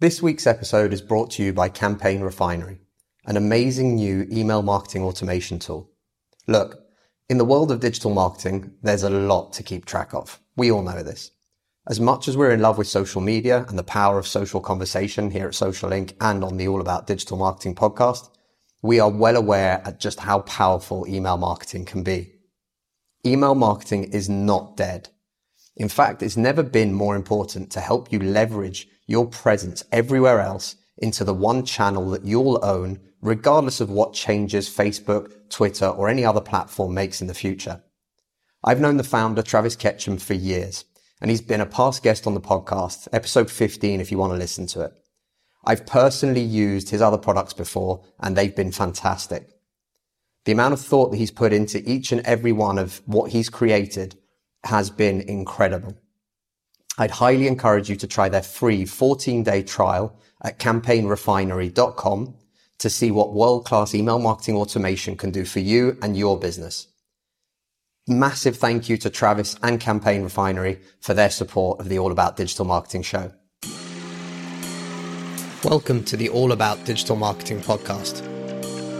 This week's episode is brought to you by Campaign Refinery, an amazing new email marketing automation tool. Look, in the world of digital marketing, there's a lot to keep track of. We all know this. As much as we're in love with social media and the power of social conversation here at Social Link and on the All About Digital Marketing podcast, we are well aware at just how powerful email marketing can be. Email marketing is not dead. In fact, it's never been more important to help you leverage your presence everywhere else into the one channel that you'll own, regardless of what changes Facebook, Twitter, or any other platform makes in the future. I've known the founder, Travis Ketchum, for years, and he's been a past guest on the podcast, episode 15, if you want to listen to it. I've personally used his other products before, and they've been fantastic. The amount of thought that he's put into each and every one of what he's created has been incredible. I'd highly encourage you to try their free 14 day trial at campaignrefinery.com to see what world class email marketing automation can do for you and your business. Massive thank you to Travis and Campaign Refinery for their support of the All About Digital Marketing show. Welcome to the All About Digital Marketing podcast.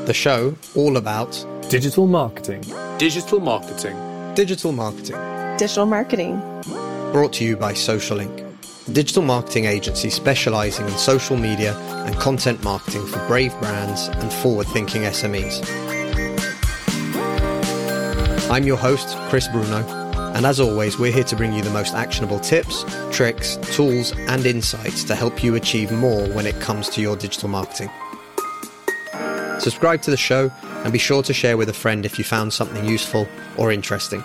The show all about digital marketing. Digital marketing. Digital marketing. Digital marketing brought to you by SocialLink, a digital marketing agency specializing in social media and content marketing for brave brands and forward-thinking SMEs. I'm your host, Chris Bruno, and as always, we're here to bring you the most actionable tips, tricks, tools, and insights to help you achieve more when it comes to your digital marketing. Subscribe to the show and be sure to share with a friend if you found something useful or interesting.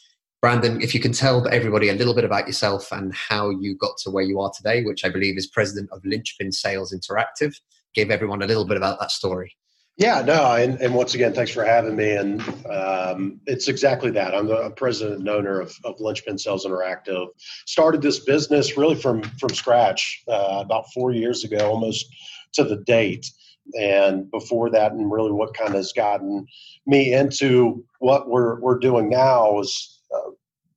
Brandon, if you can tell everybody a little bit about yourself and how you got to where you are today, which I believe is president of Linchpin Sales Interactive, give everyone a little bit about that story. Yeah, no, and, and once again, thanks for having me. And um, it's exactly that. I'm the president and owner of, of Linchpin Sales Interactive. Started this business really from from scratch uh, about four years ago, almost to the date. And before that, and really what kind of has gotten me into what we're we're doing now is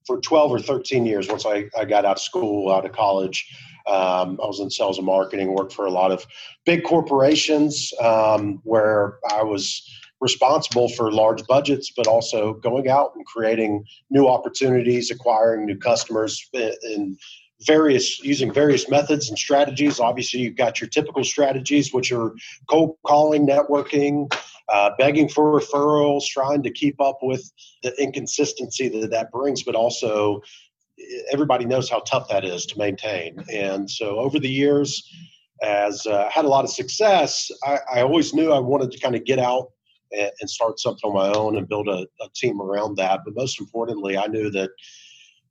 for 12 or 13 years once I, I got out of school, out of college. Um, I was in sales and marketing, worked for a lot of big corporations um, where I was responsible for large budgets, but also going out and creating new opportunities, acquiring new customers in various using various methods and strategies. Obviously, you've got your typical strategies, which are cold calling, networking, uh, begging for referrals, trying to keep up with the inconsistency that that brings, but also everybody knows how tough that is to maintain. And so over the years, as uh, had a lot of success, I, I, always knew I wanted to kind of get out and, and start something on my own and build a, a, team around that. But most importantly, I knew that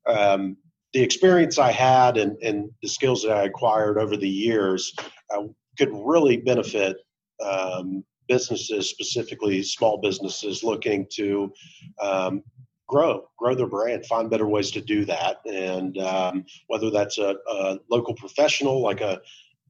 um, the experience I had and, and, the skills that I acquired over the years uh, could really benefit um, businesses, specifically small businesses, looking to um, grow, grow their brand, find better ways to do that. And um, whether that's a, a, local professional like a,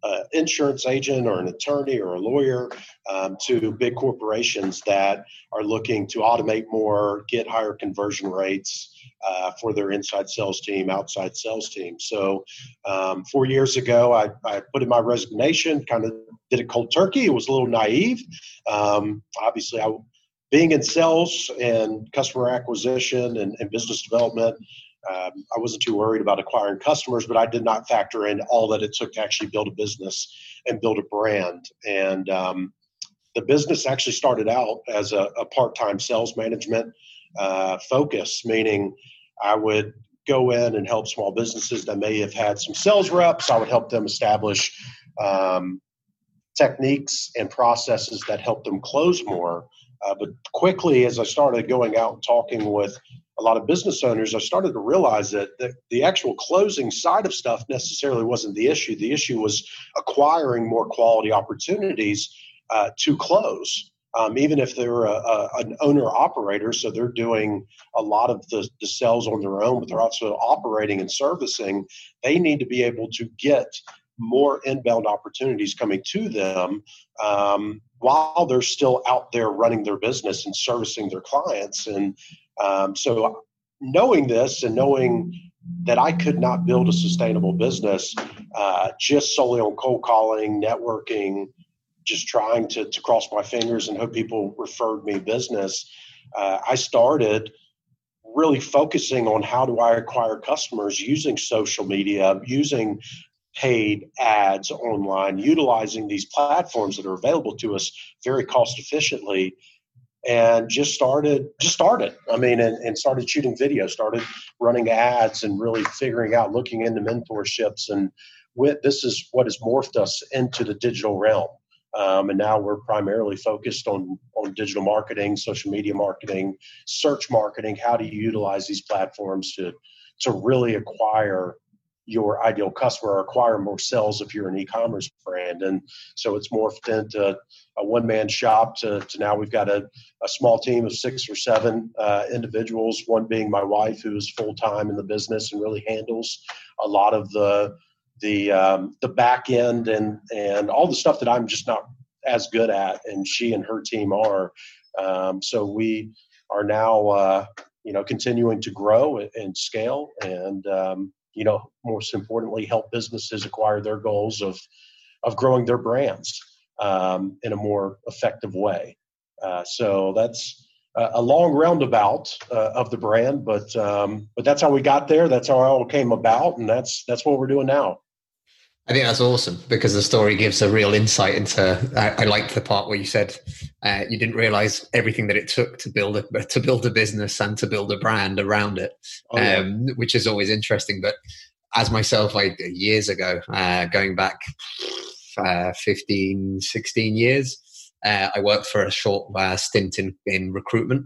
a, insurance agent or an attorney or a lawyer, um, to big corporations that are looking to automate more, get higher conversion rates. Uh, for their inside sales team, outside sales team. So, um, four years ago, I, I, put in my resignation, kind of did a cold turkey. It was a little naive. Um, obviously, I, being in sales and customer acquisition and, and business development, um, I wasn't too worried about acquiring customers, but I did not factor in all that it took to actually build a business and build a brand. And um, the business actually started out as a, a part-time sales management uh, focus, meaning I would go in and help small businesses that may have had some sales reps. I would help them establish um, techniques and processes that help them close more. Uh, but quickly, as I started going out and talking with a lot of business owners, I started to realize that the, the actual closing side of stuff necessarily wasn't the issue. The issue was acquiring more quality opportunities uh, to close. Um, even if they're a, a, an owner operator, so they're doing a lot of the, the sales on their own, but they're also operating and servicing, they need to be able to get more inbound opportunities coming to them um, while they're still out there running their business and servicing their clients. And um, so, knowing this and knowing that I could not build a sustainable business uh, just solely on cold calling, networking, just trying to, to cross my fingers and hope people referred me business, uh, I started really focusing on how do I acquire customers using social media, using paid ads online, utilizing these platforms that are available to us very cost efficiently. And just started, just started. I mean, and, and started shooting videos, started running ads, and really figuring out, looking into mentorships. And with, this is what has morphed us into the digital realm. Um, and now we're primarily focused on on digital marketing, social media marketing, search marketing. How do you utilize these platforms to to really acquire your ideal customer or acquire more sales if you're an e-commerce brand. And so it's morphed into a one-man shop to, to now we've got a, a small team of six or seven uh, individuals one being my wife who's full-time in the business and really handles a lot of the the um, the back end and and all the stuff that i'm just not as good at and she and her team are. Um, so we are now uh, you know continuing to grow and scale and um, you know, most importantly, help businesses acquire their goals of of growing their brands um, in a more effective way. Uh, so that's a long roundabout uh, of the brand, but um, but that's how we got there. That's how it all came about, and that's that's what we're doing now. I think that's awesome because the story gives a real insight into. I, I liked the part where you said uh, you didn't realize everything that it took to build a to build a business and to build a brand around it, oh, yeah. um, which is always interesting. But as myself, like years ago, uh, going back uh, 15, 16 years, uh, I worked for a short uh, stint in, in recruitment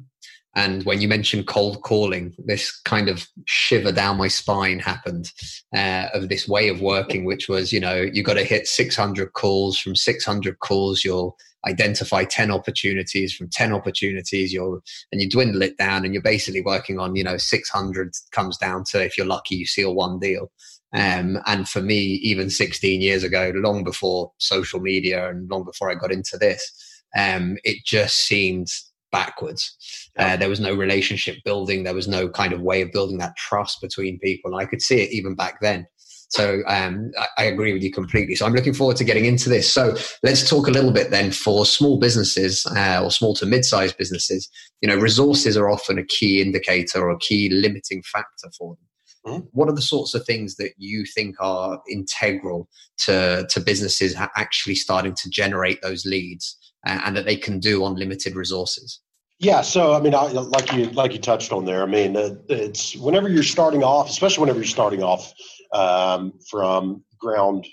and when you mentioned cold calling, this kind of shiver down my spine happened uh, of this way of working, which was, you know, you got to hit 600 calls. From 600 calls, you'll identify 10 opportunities. From 10 opportunities, you'll, and you dwindle it down and you're basically working on, you know, 600 comes down to, if you're lucky, you seal one deal. Um, and for me, even 16 years ago, long before social media and long before I got into this, um, it just seemed backwards. Uh, there was no relationship building. There was no kind of way of building that trust between people. And I could see it even back then. So um, I, I, agree with you completely. So I'm looking forward to getting into this. So let's talk a little bit then for small businesses uh, or small to mid-sized businesses. You know, resources are often a key indicator or a key limiting factor for them. Mm-hmm. What are the sorts of things that you think are integral to, to businesses actually starting to generate those leads and that they can do on limited resources? Yeah, so I mean, I, like you like you touched on there. I mean, it's whenever you're starting off, especially whenever you're starting off um, from ground,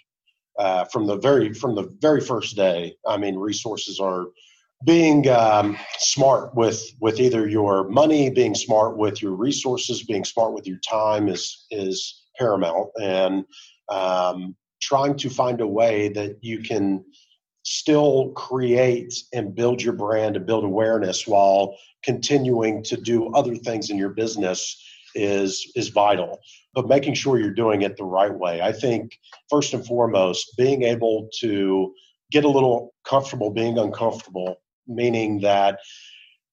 uh, from the very from the very first day. I mean, resources are being um, smart with with either your money, being smart with your resources, being smart with your time is is paramount, and um, trying to find a way that you can still create and build your brand and build awareness while continuing to do other things in your business is is vital. But making sure you're doing it the right way. I think first and foremost being able to get a little comfortable being uncomfortable meaning that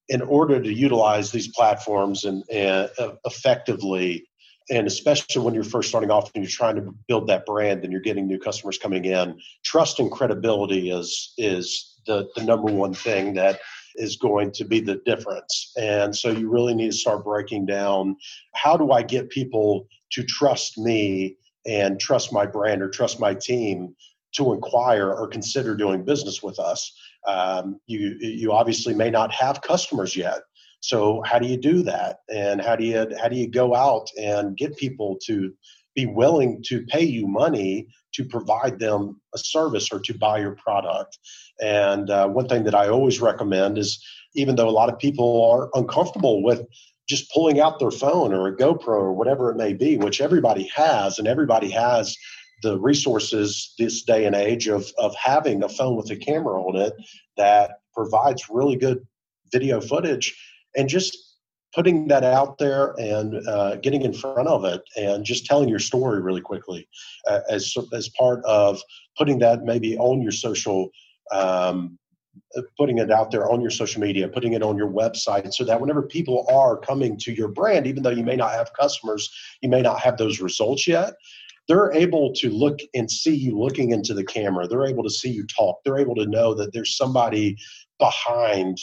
in order to utilize these platforms and, and uh, effectively and especially when you're first starting off and you're trying to build that brand and you're getting new customers coming in trust and credibility is is the, the number one thing that is going to be the difference. And so you really need to start breaking down how do i get people to trust me and trust my brand or trust my team to inquire or consider doing business with us? Um, you you obviously may not have customers yet so how do you do that? And how do you how do you go out and get people to be willing to pay you money to provide them a service or to buy your product? And uh, one thing that I always recommend is even though a lot of people are uncomfortable with just pulling out their phone or a GoPro or whatever it may be, which everybody has, and everybody has the resources this day and age of, of having a phone with a camera on it that provides really good video footage and just putting that out there and uh, getting in front of it and just telling your story really quickly uh, as, as part of putting that maybe on your social um, putting it out there on your social media, putting it on your website so that whenever people are coming to your brand, even though you may not have customers, you may not have those results yet, they're able to look and see you looking into the camera. They're able to see you talk. They're able to know that there's somebody behind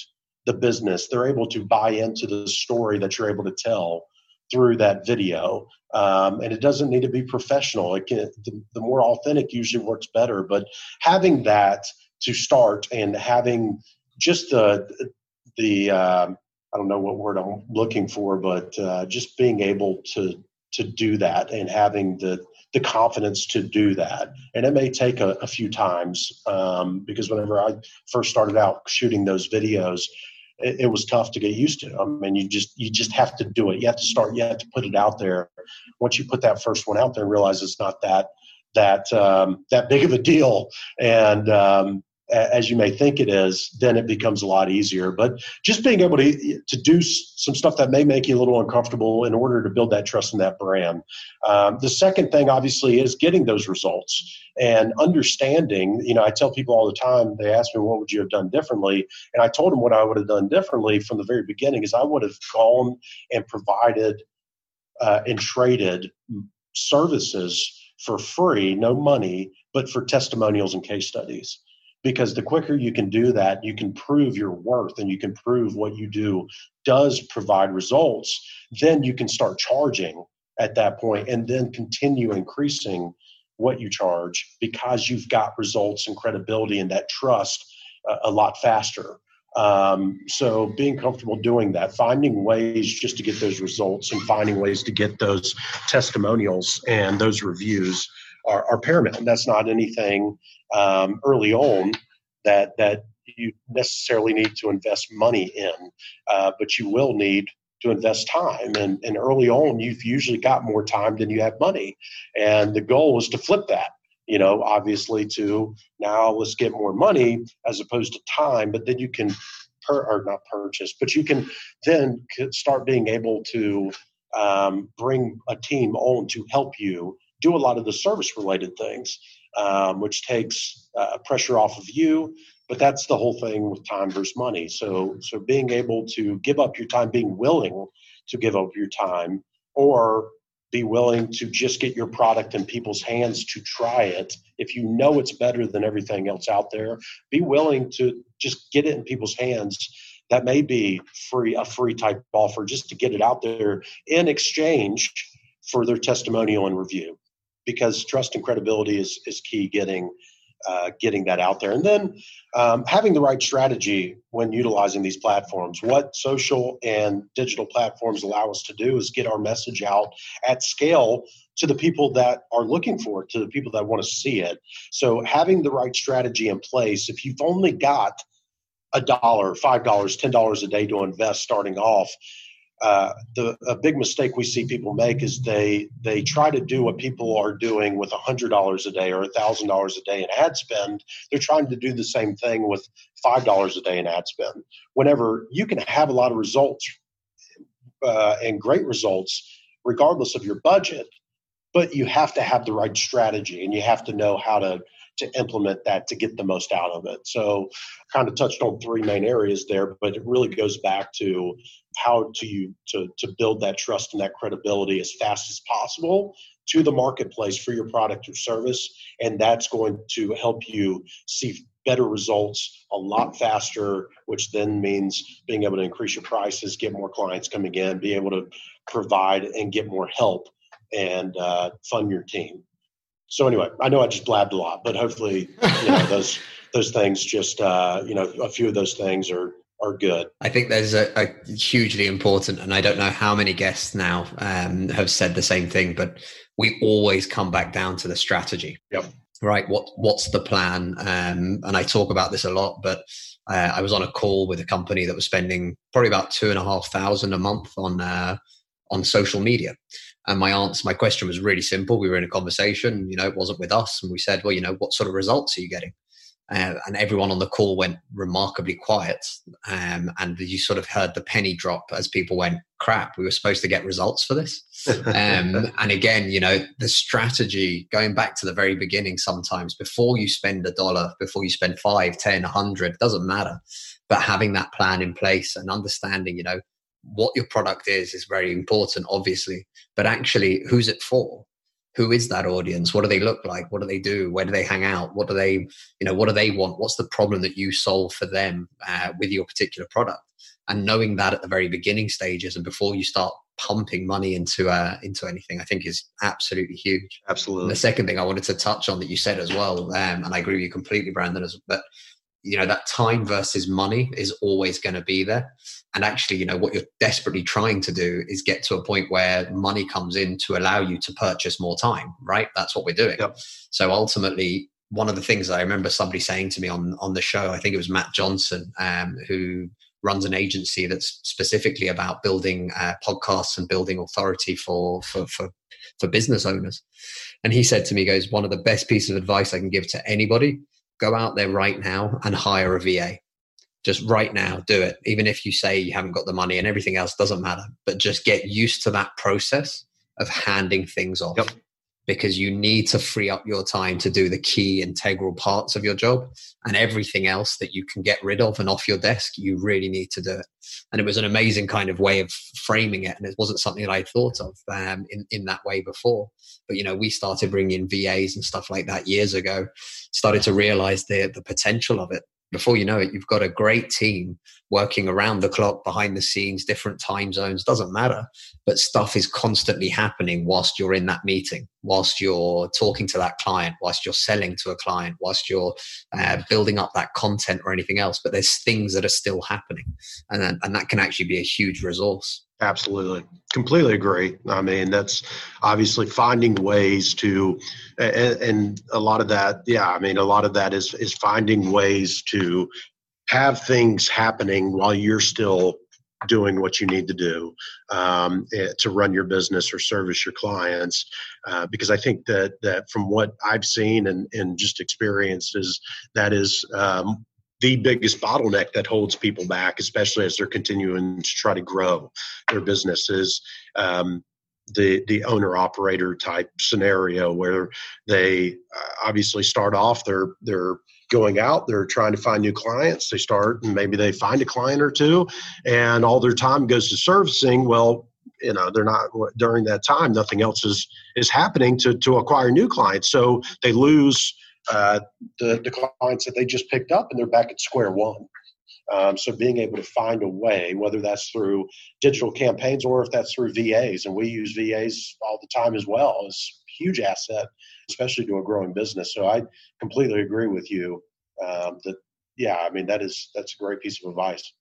the business. They're able to buy into the story that you're able to tell through that video. Um, and it doesn't need to be professional. It can, the, the more authentic usually works better. But having that to start and having just the the uh, I don't know what word I'm looking for, but uh, just being able to to do that and having the the confidence to do that. And it may take a, a few times um, because whenever I first started out shooting those videos, it, it, was tough to get used to. I mean, you just you just have to do it. You have to start. You have to put it out there. Once you put that first one out there, realize it's not that that um, that big of a deal, and um, as you may think it is, then it becomes a lot easier. But just being able to, to do some stuff that may make you a little uncomfortable in order to build that trust in that brand. Um, the second thing, obviously, is getting those results and understanding. You know, I tell people all the time, they ask me, what would you have done differently? And I told them what I would have done differently from the very beginning is I would have gone and provided uh, and traded services for free, no money, but for testimonials and case studies because the quicker you can do that, you can prove your worth and you can prove what you do does provide results. Then you can start charging at that point and then continue increasing what you charge because you've got results and credibility and that trust uh, a lot faster. Um, so being comfortable doing that, finding ways just to get those results and finding ways to get those testimonials and those reviews are, are paramount. That's not anything um, early on that that you necessarily need to invest money in, uh, but you will need to invest time. And, and early on, you've usually got more time than you have money. And the goal is to flip that, you know, obviously to now let's get more money as opposed to time, but then you can, per, or not purchase, but you can then start being able to um, bring a team on to help you do a lot of the service related things um, which takes uh, pressure off of you. But that's the whole thing with time versus money. So, so being able to give up your time, being willing to give up your time, or be willing to just get your product in people's hands to try it. If you know it's better than everything else out there, be willing to just get it in people's hands. That may be free, a free type offer just to get it out there in exchange for their testimonial and review because trust and credibility is is key getting uh, getting that out there. And then um, having the right strategy when utilizing these platforms. What social and digital platforms allow us to do is get our message out at scale to the people that are looking for it to the people that want to see it. So having the right strategy in place if you've only got a dollar five dollars ten dollars a day to invest starting off uh, the a big mistake we see people make is they they try to do what people are doing with hundred dollars a day or thousand dollars a day in ad spend. They're trying to do the same thing with five dollars a day in ad spend. Whenever you can have a lot of results uh, and great results, regardless of your budget, but you have to have the right strategy and you have to know how to to implement that to get the most out of it. So, kind of touched on three main areas there, but it really goes back to how to you to to build that trust and that credibility as fast as possible to the marketplace for your product or service, and that's going to help you see better results a lot faster, which then means being able to increase your prices, get more clients coming in, be able to provide and get more help and uh, fund your team so anyway, I know I just blabbed a lot, but hopefully, you know, those those things just uh, you know a few of those things are are good. I think there's a, a hugely important, and I don't know how many guests now um, have said the same thing, but we always come back down to the strategy. Yep. right? What what's the plan? Um, and I talk about this a lot, but uh, I was on a call with a company that was spending probably about two and a half thousand a month on uh, on social media. And my answer, my question was really simple. We were in a conversation, you know, it wasn't with us, and we said, well, you know, what sort of results are you getting? Uh, and everyone on the call went remarkably quiet. Um, and you sort of heard the penny drop as people went, crap, we were supposed to get results for this. um, and again, you know, the strategy going back to the very beginning sometimes before you spend a dollar, before you spend five, ten, a hundred, doesn't matter. But having that plan in place and understanding, you know, what your product is is very important, obviously, but actually, who's it for? who is that audience? What do they look like? What do they do? Where do they hang out? What do they you know what do they want? What's the problem that you solve for them uh, with your particular product? And knowing that at the very beginning stages and before you start pumping money into uh, into anything i think is absolutely huge. Absolutely and the second thing i wanted to touch on that you said as well um, and i agree with you completely brandon is that you know that time versus money is always going to be there and actually you know what you're desperately trying to do is get to a point where money comes in to allow you to purchase more time right that's what we're doing yep. so ultimately one of the things i remember somebody saying to me on on the show i think it was matt johnson um, who runs an agency that's specifically about building uh, podcasts and building authority for, for for for business owners and he said to me goes one of the best pieces of advice i can give to anybody go out there right now and hire a VA. Just right now, do it. Even if you say you haven't got the money and everything else doesn't matter, but just get used to that process of handing things off. Yep because you need to free up your time to do the key integral parts of your job and everything else that you can get rid of and off your desk you really need to do it and it was an amazing kind of way of framing it and it wasn't something that i thought of um, in, in that way before but you know we started bringing vas and stuff like that years ago started to realize the, the potential of it before you know it, you've got a great team working around the clock, behind the scenes, different time zones, doesn't matter. But stuff is constantly happening whilst you're in that meeting, whilst you're talking to that client, whilst you're selling to a client, whilst you're uh, building up that content or anything else. But there's things that are still happening. And, and that can actually be a huge resource. Absolutely. Completely agree. I mean, that's obviously finding ways to, and, and, a lot of that, yeah, I mean, a lot of that is, is finding ways to have things happening while you're still doing what you need to do um, eh, to run your business or service your clients. Uh, because I think that, that from what I've seen and, and just experienced is that is um, the biggest bottleneck that holds people back, especially as they're continuing to try to grow their businesses. Um, the the owner operator type scenario where they uh, obviously start off they're they're going out they're trying to find new clients they start and maybe they find a client or two and all their time goes to servicing well you know they're not during that time nothing else is is happening to to acquire new clients so they lose uh, the, the clients that they just picked up and they're back at square one. Um, so being able to find a way, whether that's through digital campaigns or if that's through VAs, and we use VAs all the time as well, is huge asset, especially to a growing business. So I completely agree with you um, that yeah, I mean that is that's a great piece of advice.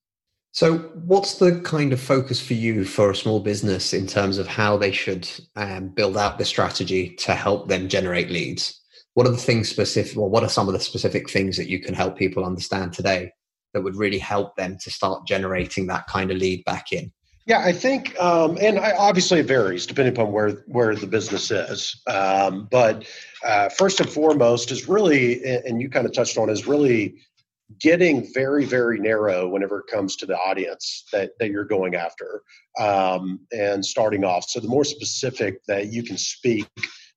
So, what's the kind of focus for you for a small business in terms of how they should um, build out the strategy to help them generate leads? What are the things specific or what are some of the specific things that you can help people understand today that would really help them to start generating that kind of lead back in yeah, I think, um, and I, obviously it varies depending upon where where the business is. Um, but uh, first and foremost is really, and you kind of touched on, is really getting very very narrow whenever it comes to the audience that that you're going after, um, and starting off. So the more specific that you can speak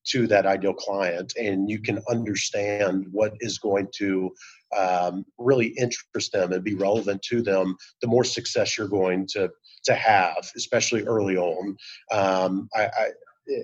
to that ideal client and you can understand what is going to um, really interest them and be relevant to them the more success you're going to to have especially early on. Um, I,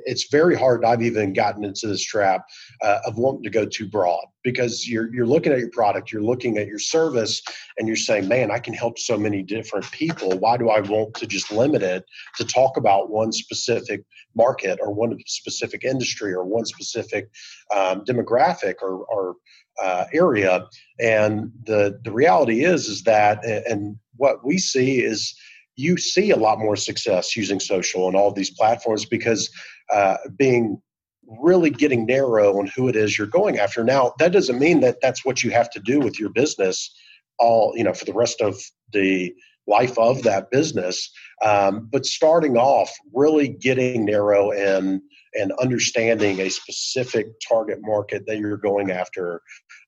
it's very hard. I've even gotten into this trap uh, of wanting to go too broad because you're you're looking at your product, you're looking at your service, and you're saying, "Man, I can help so many different people. Why do I want to just limit it to talk about one specific market or one specific industry or one specific um, demographic or, or uh, area?" And the the reality is is that, and what we see is you see a lot more success using social and all these platforms because uh, being really getting narrow on who it is you're going after. Now, that doesn't mean that that's what you have to do with your business all, you know, for the rest of the life of that business. Um, but starting off, really getting narrow and and understanding a specific target market that you're going after.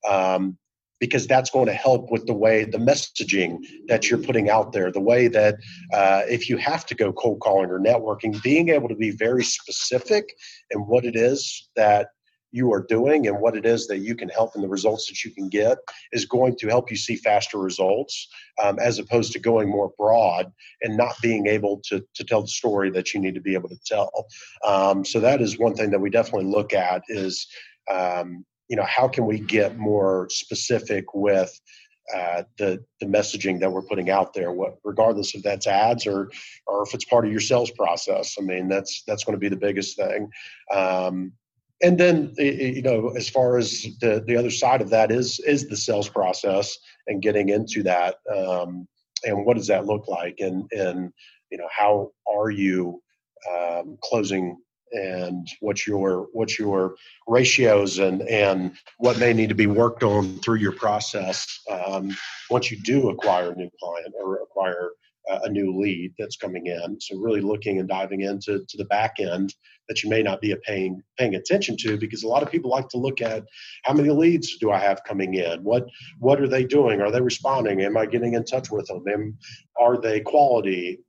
Um, because that's going to help with the way the messaging that you're putting out there the way that uh, if you have to go cold calling or networking being able to be very specific in what it is that you are doing and what it is that you can help and the results that you can get is going to help you see faster results um, as opposed to going more broad and not being able to, to tell the story that you need to be able to tell. Um, so that is one thing that we definitely look at is um, you know how can we get more specific with uh, the the messaging that we're putting out there, what regardless if that's ads or or if it's part of your sales process. I mean, that's that's going to be the biggest thing. Um, and then you know as far as the the other side of that is is the sales process and getting into that um, and what does that look like and and you know how are you um, closing and what's your what's your ratios and and what may need to be worked on through your process um, once you do acquire a new client or acquire a new lead that's coming in. So really looking and diving into to the back end that you may not be paying paying attention to because a lot of people like to look at how many leads do I have coming in? What what are they doing? Are they responding? Am I getting in touch with them? Am, are they quality?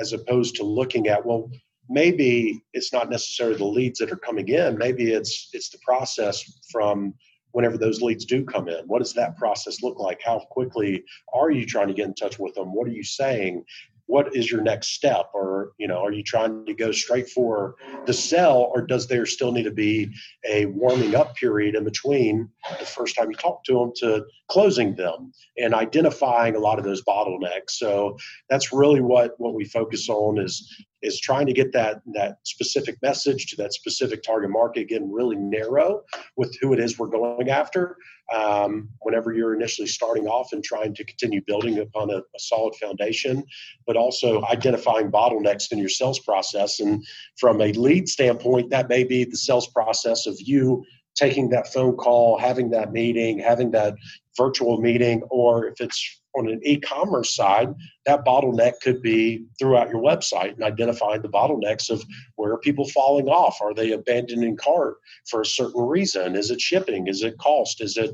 As opposed to looking at well maybe it's not necessarily the leads that are coming in maybe it's it's the process from whenever those leads do come in? What does that process look like? How quickly are you trying to get in touch with them? What are you saying? What is your next step? Or, you know, are you trying to go straight for the sell or does there still need to be a warming up period in between the first time you talk to them to closing them and identifying a lot of those bottlenecks? So that's really what what we focus on is is trying to get that that specific message to that specific target market getting really narrow with who it is we're going after um, whenever you're initially starting off and trying to continue building upon a, a, solid foundation but also identifying bottlenecks in your sales process. And from a lead standpoint that may be the sales process of you taking that phone call having that meeting having that virtual meeting or if it's on an e-commerce side, that bottleneck could be throughout your website and identifying the bottlenecks of where are people falling off? Are they abandoning cart for a certain reason? Is it shipping? Is it cost? Is it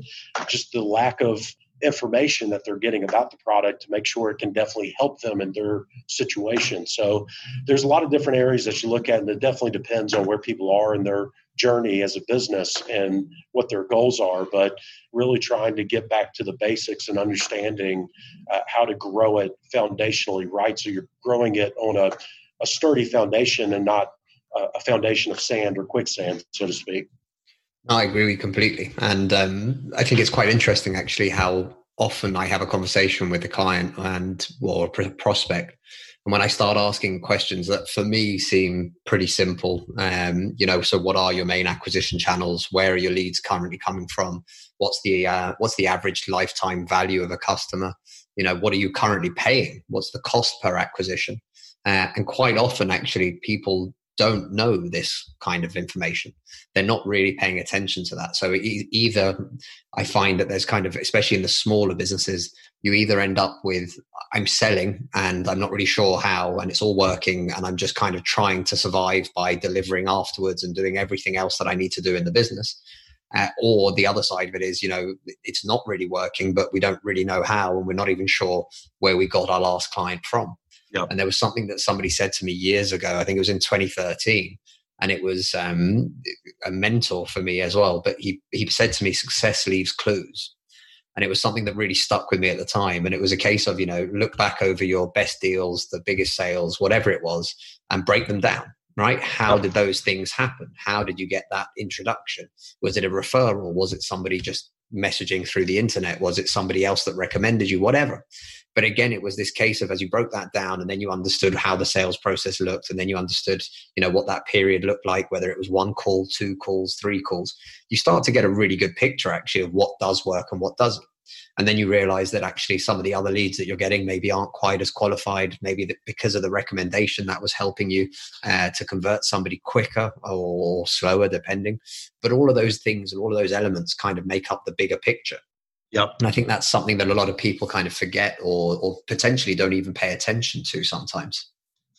just the lack of information that they're getting about the product to make sure it can definitely help them in their situation. So there's a lot of different areas that you look at, and it definitely depends on where people are in their journey as a business and what their goals are, but really trying to get back to the basics and understanding uh, how to grow it foundationally right. So you're growing it on a, a sturdy foundation and not a, foundation of sand or quicksand, so to speak. I agree with you completely. And um, I think it's quite interesting actually how often I have a conversation with a client and or a prospect and when I start asking questions that for me seem pretty simple, um, you know, so what are your main acquisition channels? Where are your leads currently coming from? What's the uh, what's the average lifetime value of a customer? You know, what are you currently paying? What's the cost per acquisition? Uh, and quite often, actually, people don't know this kind of information. They're not really paying attention to that. So either I find that there's kind of, especially in the smaller businesses, you either end up with I'm selling and I'm not really sure how, and it's all working, and I'm just kind of trying to survive by delivering afterwards and doing everything else that I need to do in the business. Uh, or the other side of it is, you know, it's not really working, but we don't really know how, and we're not even sure where we got our last client from. Yep. And there was something that somebody said to me years ago. I think it was in 2013, and it was um, a mentor for me as well. But he he said to me, "Success leaves clues." and it was something that really stuck with me at the time and it was a case of you know look back over your best deals the biggest sales whatever it was and break them down right how did those things happen how did you get that introduction was it a referral was it somebody just messaging through the internet was it somebody else that recommended you whatever but again it was this case of as you broke that down and then you understood how the sales process looked and then you understood you know what that period looked like whether it was one call two calls three calls you start to get a really good picture actually of what does work and what doesn't. And then you realize that actually some of the other leads that you're getting maybe aren't quite as qualified maybe that because of the recommendation that was helping you uh, to convert somebody quicker or slower depending. But all of those things and all of those elements kind of make up the bigger picture Yep. And I think that's something that a lot of people kind of forget or, or potentially don't even pay attention to sometimes.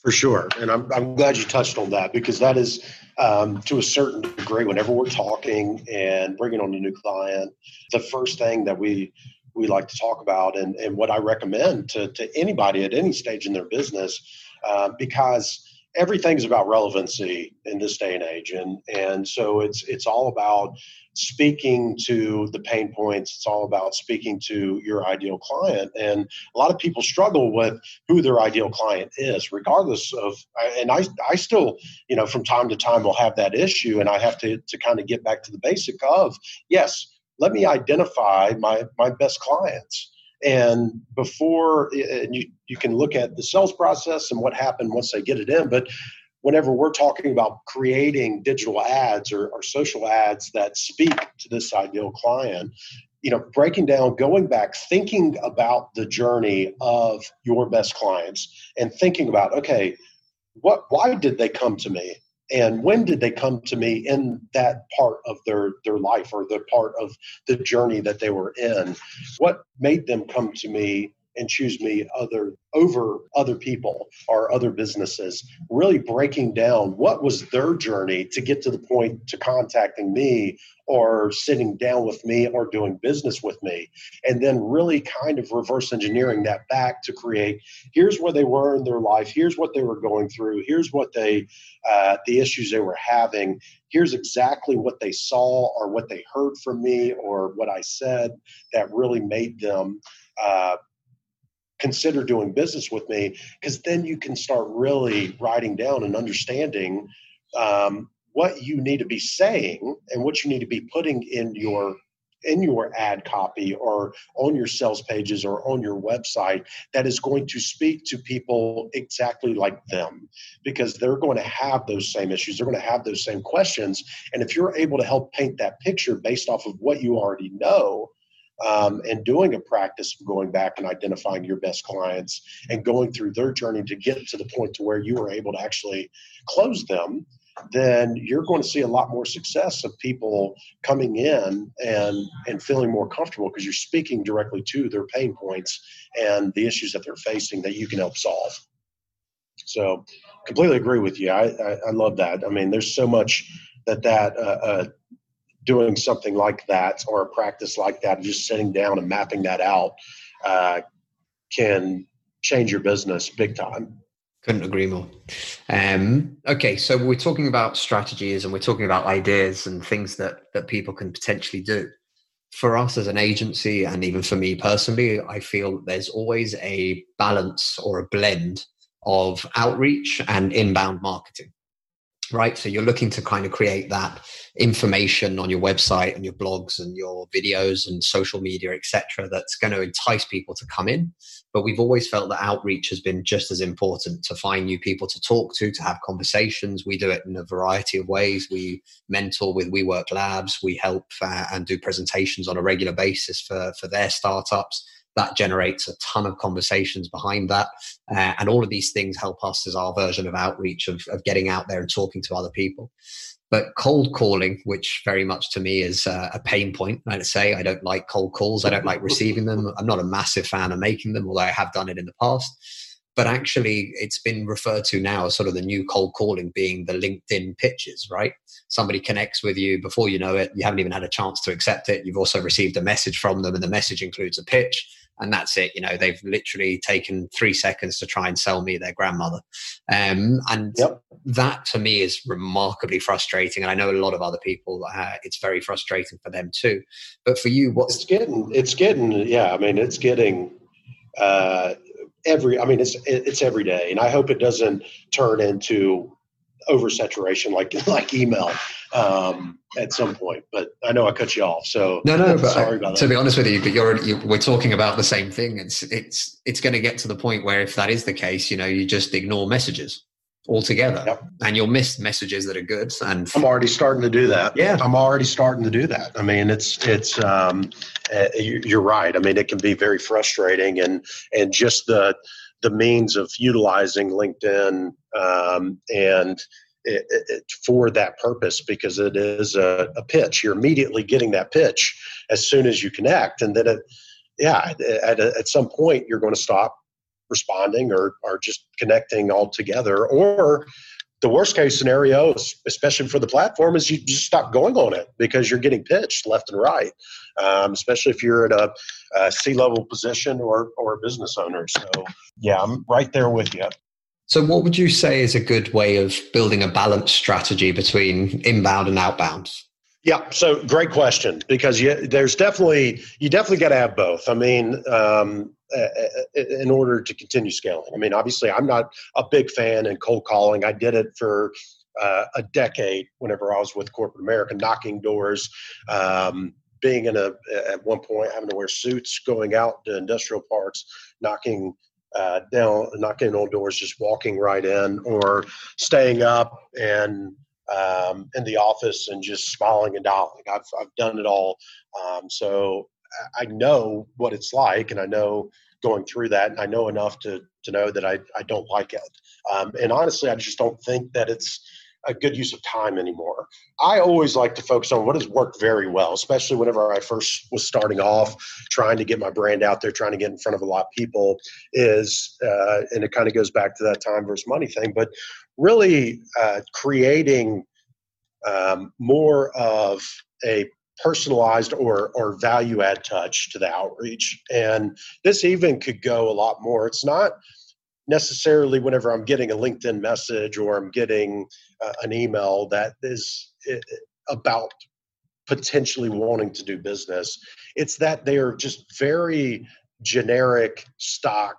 For sure. And I'm, I'm glad you touched on that because that is, um, to a certain degree, whenever we're talking and bringing on a new client, the first thing that we we like to talk about and, and what I recommend to, to anybody at any stage in their business, uh, because everything's about relevancy in this day and age. And, and so it's, it's all about speaking to the pain points. It's all about speaking to your ideal client. And a lot of people struggle with who their ideal client is, regardless of, and I, I still, you know, from time to time will have that issue and I have to, to kind of get back to the basic of, yes, let me identify my, my best clients. And before, and you, you can look at the sales process and what happened once they get it in, but whenever we're talking about creating digital ads or, or, social ads that speak to this ideal client you know breaking down going back thinking about the journey of your best clients and thinking about okay what why did they come to me and when did they come to me in that part of their their life or the part of the journey that they were in? What made them come to me and choose me other over other people or other businesses really breaking down what was their journey to get to the point to contacting me or sitting down with me or doing business with me and then really kind of reverse engineering that back to create here's where they were in their life here's what they were going through here's what they uh, the issues they were having here's exactly what they saw or what they heard from me or what i said that really made them uh, consider doing business with me because then you can start really writing down and understanding um, what you need to be saying and what you need to be putting in your in your ad copy or on your sales pages or on your website that is going to speak to people exactly like them because they're going to have those same issues they're going to have those same questions. And if you're able to help paint that picture based off of what you already know um, and doing a practice of going back and identifying your best clients and going through their journey to get to the point to where you were able to actually close them then you're going to see a lot more success of people coming in and and feeling more comfortable because you're speaking directly to their pain points and the issues that they're facing that you can help solve. So completely agree with you. I i, I love that. I mean there's so much that that uh, uh, doing something like that or a practice like that, just sitting down and mapping that out uh, can change your business big time. Couldn't agree more. Um, okay, so we're talking about strategies and we're talking about ideas and things that that people can potentially do. For us as an agency, and even for me personally, I feel there's always a balance or a blend of outreach and inbound marketing right? So you're looking to kind of create that information on your website and your blogs and your videos and social media, etc. That's going to entice people to come in. But we've always felt that outreach has been just as important to find new people to talk to, to have conversations. We do it in a variety of ways. We mentor with WeWork Labs. We help uh, and do presentations on a regular basis for for their startups that generates a ton of conversations behind that. Uh, and all of these things help us as our version of outreach of, of getting out there and talking to other people. But cold calling, which very much to me is uh, a pain point, I'd say, I don't like cold calls. I don't like receiving them. I'm not a massive fan of making them, although I have done it in the past. But actually, it's been referred to now as sort of the new cold calling being the LinkedIn pitches, right? Somebody connects with you before you know it. You haven't even had a chance to accept it. You've also received a message from them, and the message includes a pitch and that's it. You know, they've literally taken three seconds to try and sell me their grandmother. Um, and yep. that to me is remarkably frustrating. And I know a lot of other people, uh, it's very frustrating for them too. But for you, what's it's getting, it's getting, yeah, I mean, it's getting, uh, every, I mean, it's, it's every day. And I hope it doesn't turn into oversaturation like, like email um, at some point. But I know I cut you off, so no, no. But sorry about I, that. To be honest with you, but you're you, we're talking about the same thing. It's it's it's going to get to the point where if that is the case, you know, you just ignore messages. altogether yep. and you'll miss messages that are good and i'm already starting to do that yeah i'm already starting to do that i mean it's it's um uh, you're right i mean it can be very frustrating and and just the the means of utilizing linkedin um, and it, it, for that purpose because it is a, a, pitch you're immediately getting that pitch as soon as you connect and then it yeah at, at some point you're going to stop responding or, or just connecting all together. Or the worst case scenario, especially for the platform, is you just stop going on it because you're getting pitched left and right, um, especially if you're in a, a C level position or, or a business owner. So, yeah, I'm right there with you. So, what would you say is a good way of building a balanced strategy between inbound and outbound? Yeah, so great question because you, there's definitely you definitely got to have both. I mean, um, in order to continue scaling. I mean, obviously, I'm not a big fan in cold calling. I did it for uh, a decade whenever I was with corporate America, knocking doors. Um, being in a at one point having to wear suits, going out to industrial parks, knocking uh, down, knocking on doors, just walking right in, or staying up and um, in the office and just smiling and dialing. I've, I've done it all. Um, so I know what it's like and I know going through that and I know enough to, to know that I, I don't like it. Um, and honestly, I just don't think that it's a good use of time anymore. I always like to focus on what has worked very well, especially whenever I first was starting off, trying to get my brand out there, trying to get in front of a lot of people. Is uh, and it kind of goes back to that time versus money thing, but really uh, creating um, more of a personalized or or value add touch to the outreach. And this even could go a lot more. It's not necessarily whenever i'm getting a linkedin message or i'm getting uh, an email that is eh, about potentially wanting to do business. It's that they're just very generic stock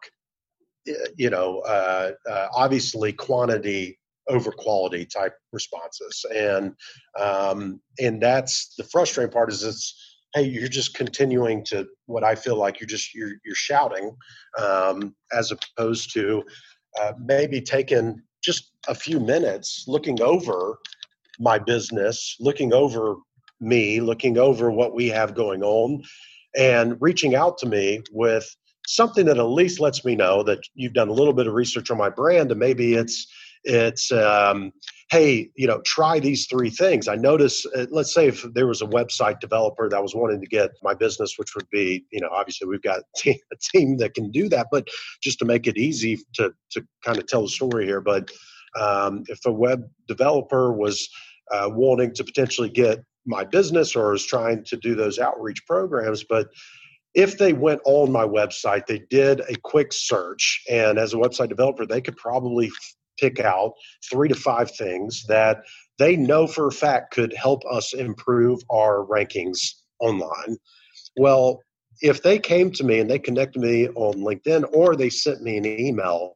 you know uh, uh, obviously quantity over quality type responses. And um, and that's the frustrating part is it's hey you're just continuing to what i feel like you're just you're, you're shouting um, as opposed to uh, maybe taking just a few minutes looking over my business looking over me looking over what we have going on and reaching out to me with something that at least lets me know that you've done a little bit of research on my brand and maybe it's it's um, hey you know try these three things. I notice uh, let's say if there was a website developer that was wanting to get my business which would be you know obviously we've got a team that can do that but just to make it easy to to kind of tell the story here but um, if a web developer was uh, wanting to potentially get my business or is trying to do those outreach programs but if they went on my website, they did a quick search, and as a website developer, they could probably pick out three to five things that they know for a fact could help us improve our rankings online. Well, if they came to me and they connected me on LinkedIn or they sent me an email,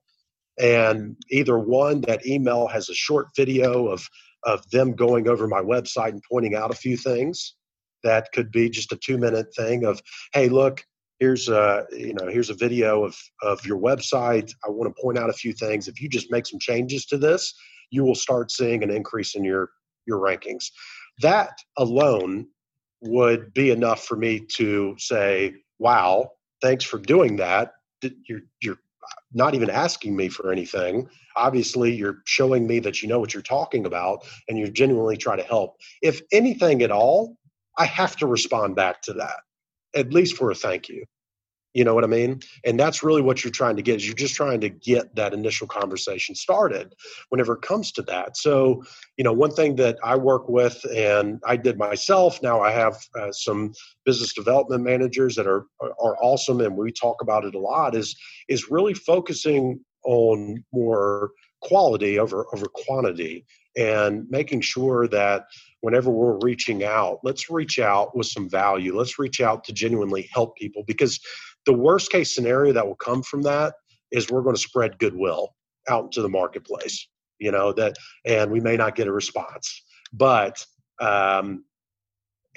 and either one, that email has a short video of, of them going over my website and pointing out a few things. That could be just a two minute thing of, hey, look, here's a you know here's a video of of your website. I want to point out a few things. If you just make some changes to this you will start seeing an increase in your your rankings. That alone would be enough for me to say wow thanks for doing that. You're you're not even asking me for anything. Obviously you're showing me that you know what you're talking about and you're genuinely trying to help. If anything at all i have to respond back to that at least for a thank you. You know what I mean? And that's really what you're trying to get is you're just trying to get that initial conversation started whenever it comes to that. So, you know, one thing that I work with and I did myself, now I have uh, some business development managers that are are awesome and we talk about it a lot is is really focusing on more quality over over quantity and making sure that whenever we're reaching out, let's reach out with some value. Let's reach out to genuinely help people because the worst case scenario that will come from that is we're going to spread goodwill out into the marketplace, you know, that, and we may not get a response. But um,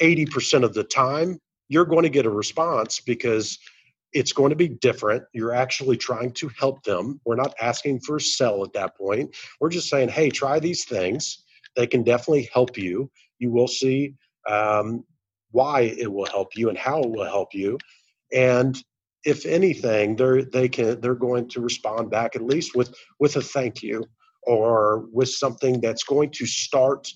80% of the time, you're going to get a response because it's going to be different. You're actually trying to help them. We're not asking for a sell at that point. We're just saying, hey, try these things. They can definitely help you. You will see um, why it will help you and how it will help you. And if anything, they're they can they're going to respond back at least with with a thank you or with something that's going to start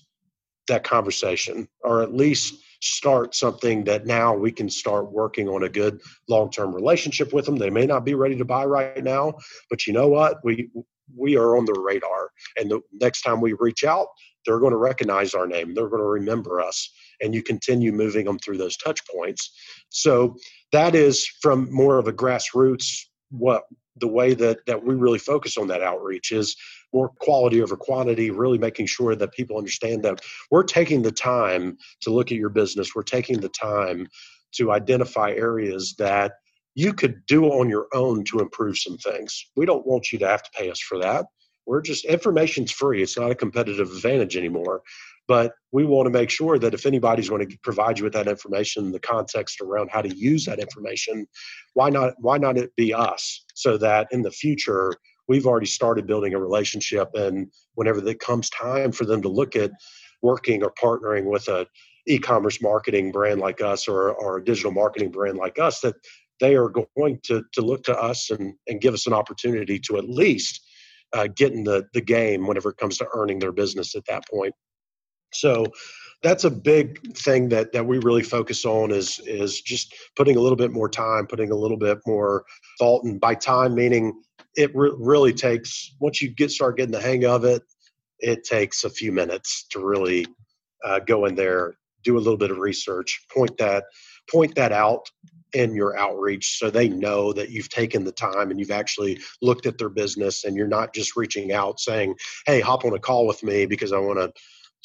that conversation or at least start something that now we can start working on a good long-term relationship with them. They may not be ready to buy right now but you know what? We we are on the radar. And the next time we reach out they're going to recognize our name. They're going to remember us and you continue moving them through those touch points. So that is from more of a grassroots what the way that that we really focus on that outreach is more quality over quantity, really making sure that people understand that we're taking the time to look at your business. We're taking the time to identify areas that you could do on your own to improve some things. We don't want you to have to pay us for that. We're just information's free. It's not a competitive advantage anymore. But we want to make sure that if anybody's going to provide you with that information, the context around how to use that information, why not why not it be us? So that in the future we've already started building a relationship and whenever it comes time for them to look at working or partnering with a e-commerce marketing brand like us or, or a digital marketing brand like us that they are going to, to look to us and, and give us an opportunity to at least uh, get in the, the game whenever it comes to earning their business at that point so that's a big thing that that we really focus on is is just putting a little bit more time putting a little bit more thought and by time meaning it re- really takes once you get start getting the hang of it it takes a few minutes to really uh, go in there do a little bit of research point that point that out in your outreach so they know that you've taken the time and you've actually looked at their business and you're not just reaching out saying hey hop on a call with me because i want to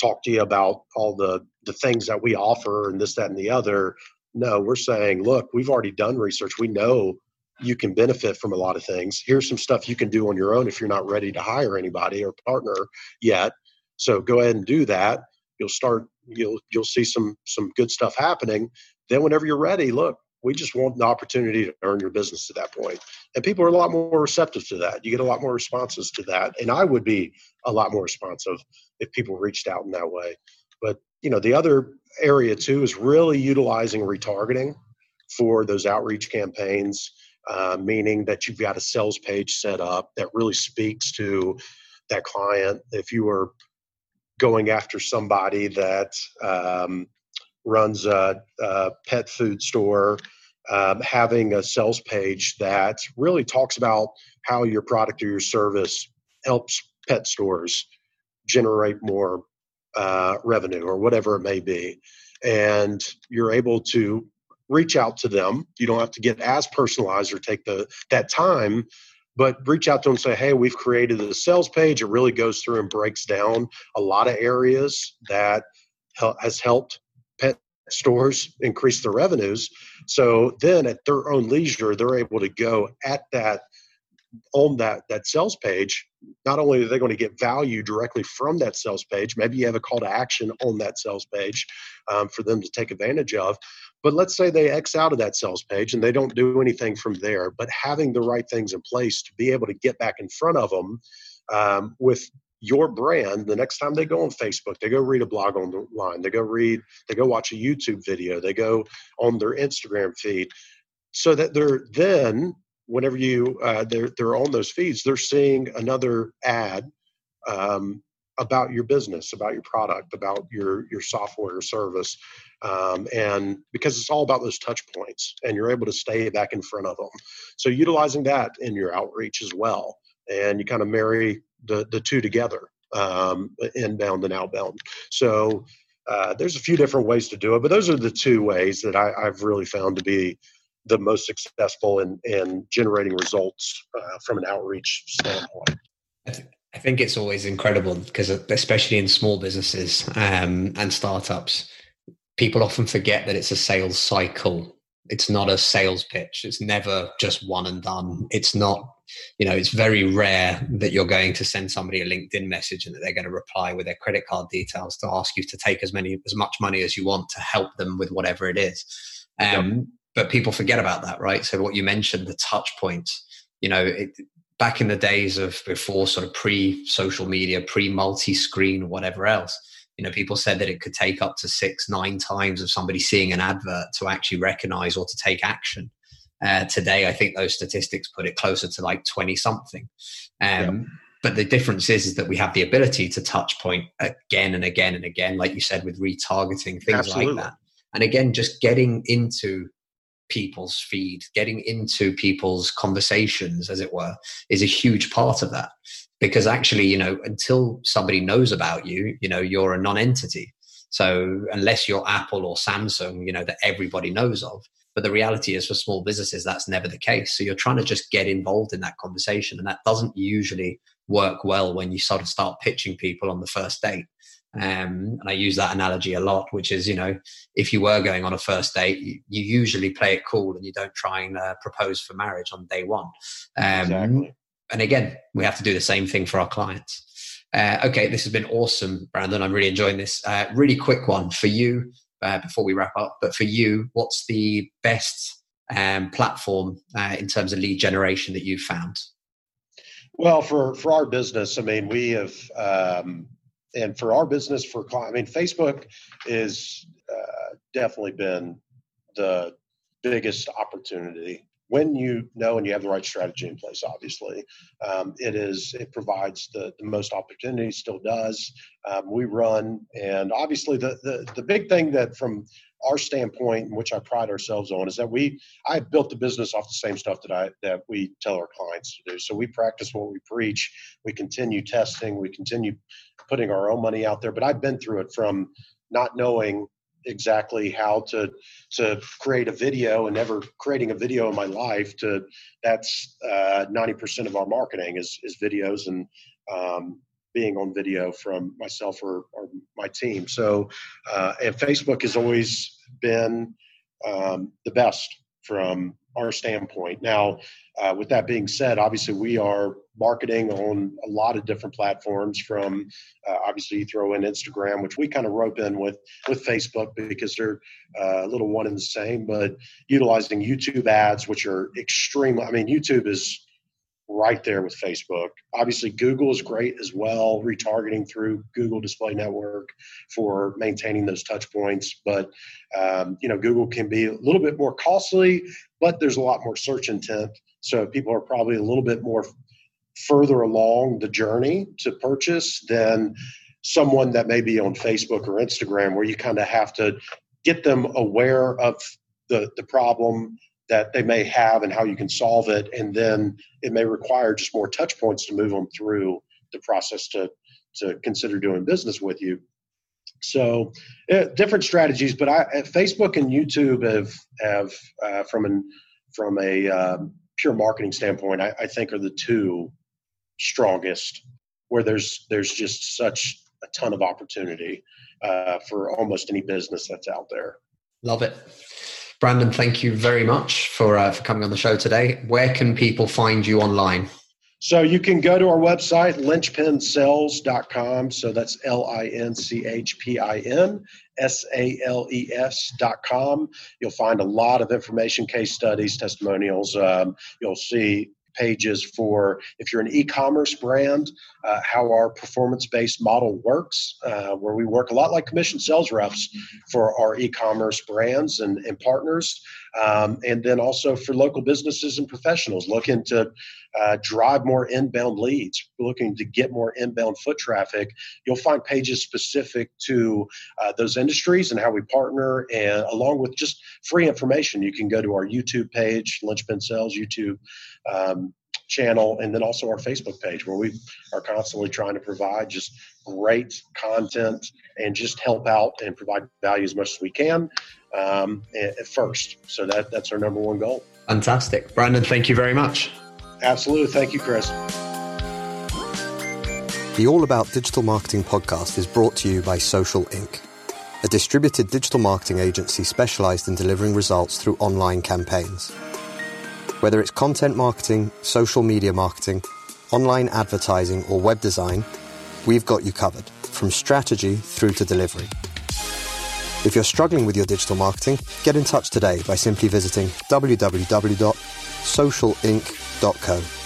talk to you about all the the things that we offer and this that and the other no we're saying look we've already done research we know you can benefit from a lot of things. Here's some stuff you can do on your own if you're not ready to hire anybody or partner yet. So go ahead and do that. You'll start you'll you'll see some some good stuff happening. Then whenever you're ready, look, we just want the opportunity to earn your business at that point. And people are a lot more receptive to that. You get a lot more responses to that. And I would be a lot more responsive if people reached out in that way. But you know, the other area too is really utilizing retargeting for those outreach campaigns uh, meaning that you've got a sales page set up that really speaks to that client. If you were going after somebody that um, runs a, a, pet food store, um, having a sales page that really talks about how your product or your service helps pet stores generate more uh, revenue or whatever it may be. And you're able to reach out to them. You don't have to get as personalized or take the that time, but reach out to them and say, "Hey, we've created a sales page. It really goes through and breaks down a lot of areas that has helped pet stores increase their revenues." So then, at their own leisure, they're able to go at that on that that sales page not only are they going to get value directly from that sales page maybe you have a call to action on that sales page um, for them to take advantage of but let's say they X out of that sales page and they don't do anything from there, but having the right things in place to be able to get back in front of them um, with your brand the next time they go on Facebook, they go read a blog online, they go read, they go watch a YouTube video, they go on their Instagram feed, so that they're then whenever you uh, they're they're on those feeds, they're seeing another ad um, about your business, about your product, about your your software or service, um, and because it's all about those touch points, and you're able to stay back in front of them. So utilizing that in your outreach as well, and you kind of marry the the two together, um, inbound and outbound. So uh, there's a few different ways to do it, but those are the two ways that I, have really found to be the most successful in, in generating results uh, from an outreach standpoint. I think it's always incredible because, especially in small businesses um, and startups, people often forget that it's a sales cycle. It's not a sales pitch. It's never just one and done. It's not, you know, it's very rare that you're going to send somebody a LinkedIn message and that they're going to reply with their credit card details to ask you to take as many as much money as you want to help them with whatever it is. Um, yep. But people forget about that, right? So what you mentioned, the touch points, you know, it, back in the days of before sort of pre social media, pre multi screen, whatever else, you know, people said that it could take up to six, nine times of somebody seeing an advert to actually recognize or to take action. Uh, today, I think those statistics put it closer to like 20 something. Um, yep. But the difference is, is that we have the ability to touch point again and again and again, like you said, with retargeting, things Absolutely. like that. And again, just getting into people's feed, getting into people's conversations, as it were, is a huge part of that. Because actually, you know, until somebody knows about you, you know, you're a non entity. So unless you're Apple or Samsung, you know, that everybody knows of. But the reality is for small businesses, that's never the case. So you're trying to just get involved in that conversation. And that doesn't usually work well when you sort of start pitching people on the first date. Um, and I use that analogy a lot, which is, you know, if you were going on a first date, you, you usually play it cool and you don't try and uh, propose for marriage on day one. Um, exactly. And again, we have to do the same thing for our clients. Uh, okay, this has been awesome, Brandon. I'm really enjoying this. Uh, really quick one for you uh, before we wrap up. But for you, what's the best um, platform uh, in terms of lead generation that you've found? Well, for for our business, I mean, we have um, and for our business for I mean Facebook is uh, definitely been the biggest opportunity when you know and you have the right strategy in place obviously um, it is it provides the, the most opportunity still does. Um, we run and obviously the, the the big thing that from our standpoint in which i pride ourselves on is that we i built the business off the same stuff that i that we tell our clients to do. So we practice what we preach. We continue testing. We continue putting our own money out there. But I've been through it from not knowing exactly how to to create a video and never creating a video in my life to that's uh, 90% of our marketing is is videos and um, being on video from myself or, or my team. So uh, and facebook has always been um, the best from our standpoint. Now, uh, with that being said, obviously we are marketing on a lot of different platforms. From uh, obviously you throw in Instagram, which we kind of rope in with with Facebook because they're uh, a little one and the same. But utilizing YouTube ads, which are extremely, I mean, YouTube is right there with Facebook. Obviously, Google is great as well, retargeting through Google Display Network for maintaining those touch points. But um, you know, Google can be a little bit more costly, but there's a lot more search intent, so people are probably a little bit more further along the journey to purchase than someone that may be on Facebook or Instagram, where you kind of have to get them aware of the the problem that they may have and how you can solve it. And then it may require just more touch points to move them through the process to, to consider doing business with you. So uh, different strategies, but I, Facebook and YouTube have, have uh, from an, from a um, pure marketing standpoint, I, I think are the two strongest where there's, there's just such a ton of opportunity uh, for almost any business that's out there. Love it. Brandon, thank you very much for uh, for coming on the show today. Where can people find you online? So you can go to our website, linchpinsales.com. So that's L I N C H P I N S A L E S.com. You'll find a lot of information, case studies, testimonials. Um, you'll see pages for if you're an e-commerce brand, uh, how our performance-based model works, uh, where we work a lot like commission sales reps for our e-commerce brands and, and partners, um, and then also for local businesses and professionals looking to uh, drive more inbound leads, looking to get more inbound foot traffic. You'll find pages specific to uh, those industries and how we partner, and along with just free information, you can go to our YouTube page, Linchpin Sales YouTube. Um, channel and then also our Facebook page where we are constantly trying to provide just great content and just help out and provide value as much as we can um, at first. So that that's our number one goal. Fantastic, Brandon. Thank you very much. Absolutely. Thank you, Chris. The All About Digital Marketing podcast is brought to you by Social Inc., a distributed digital marketing agency specialized in delivering results through online campaigns. Whether it's content marketing, social media marketing, online advertising, or web design, we've got you covered from strategy through to delivery. If you're struggling with your digital marketing, get in touch today by simply visiting www.socialinc.co.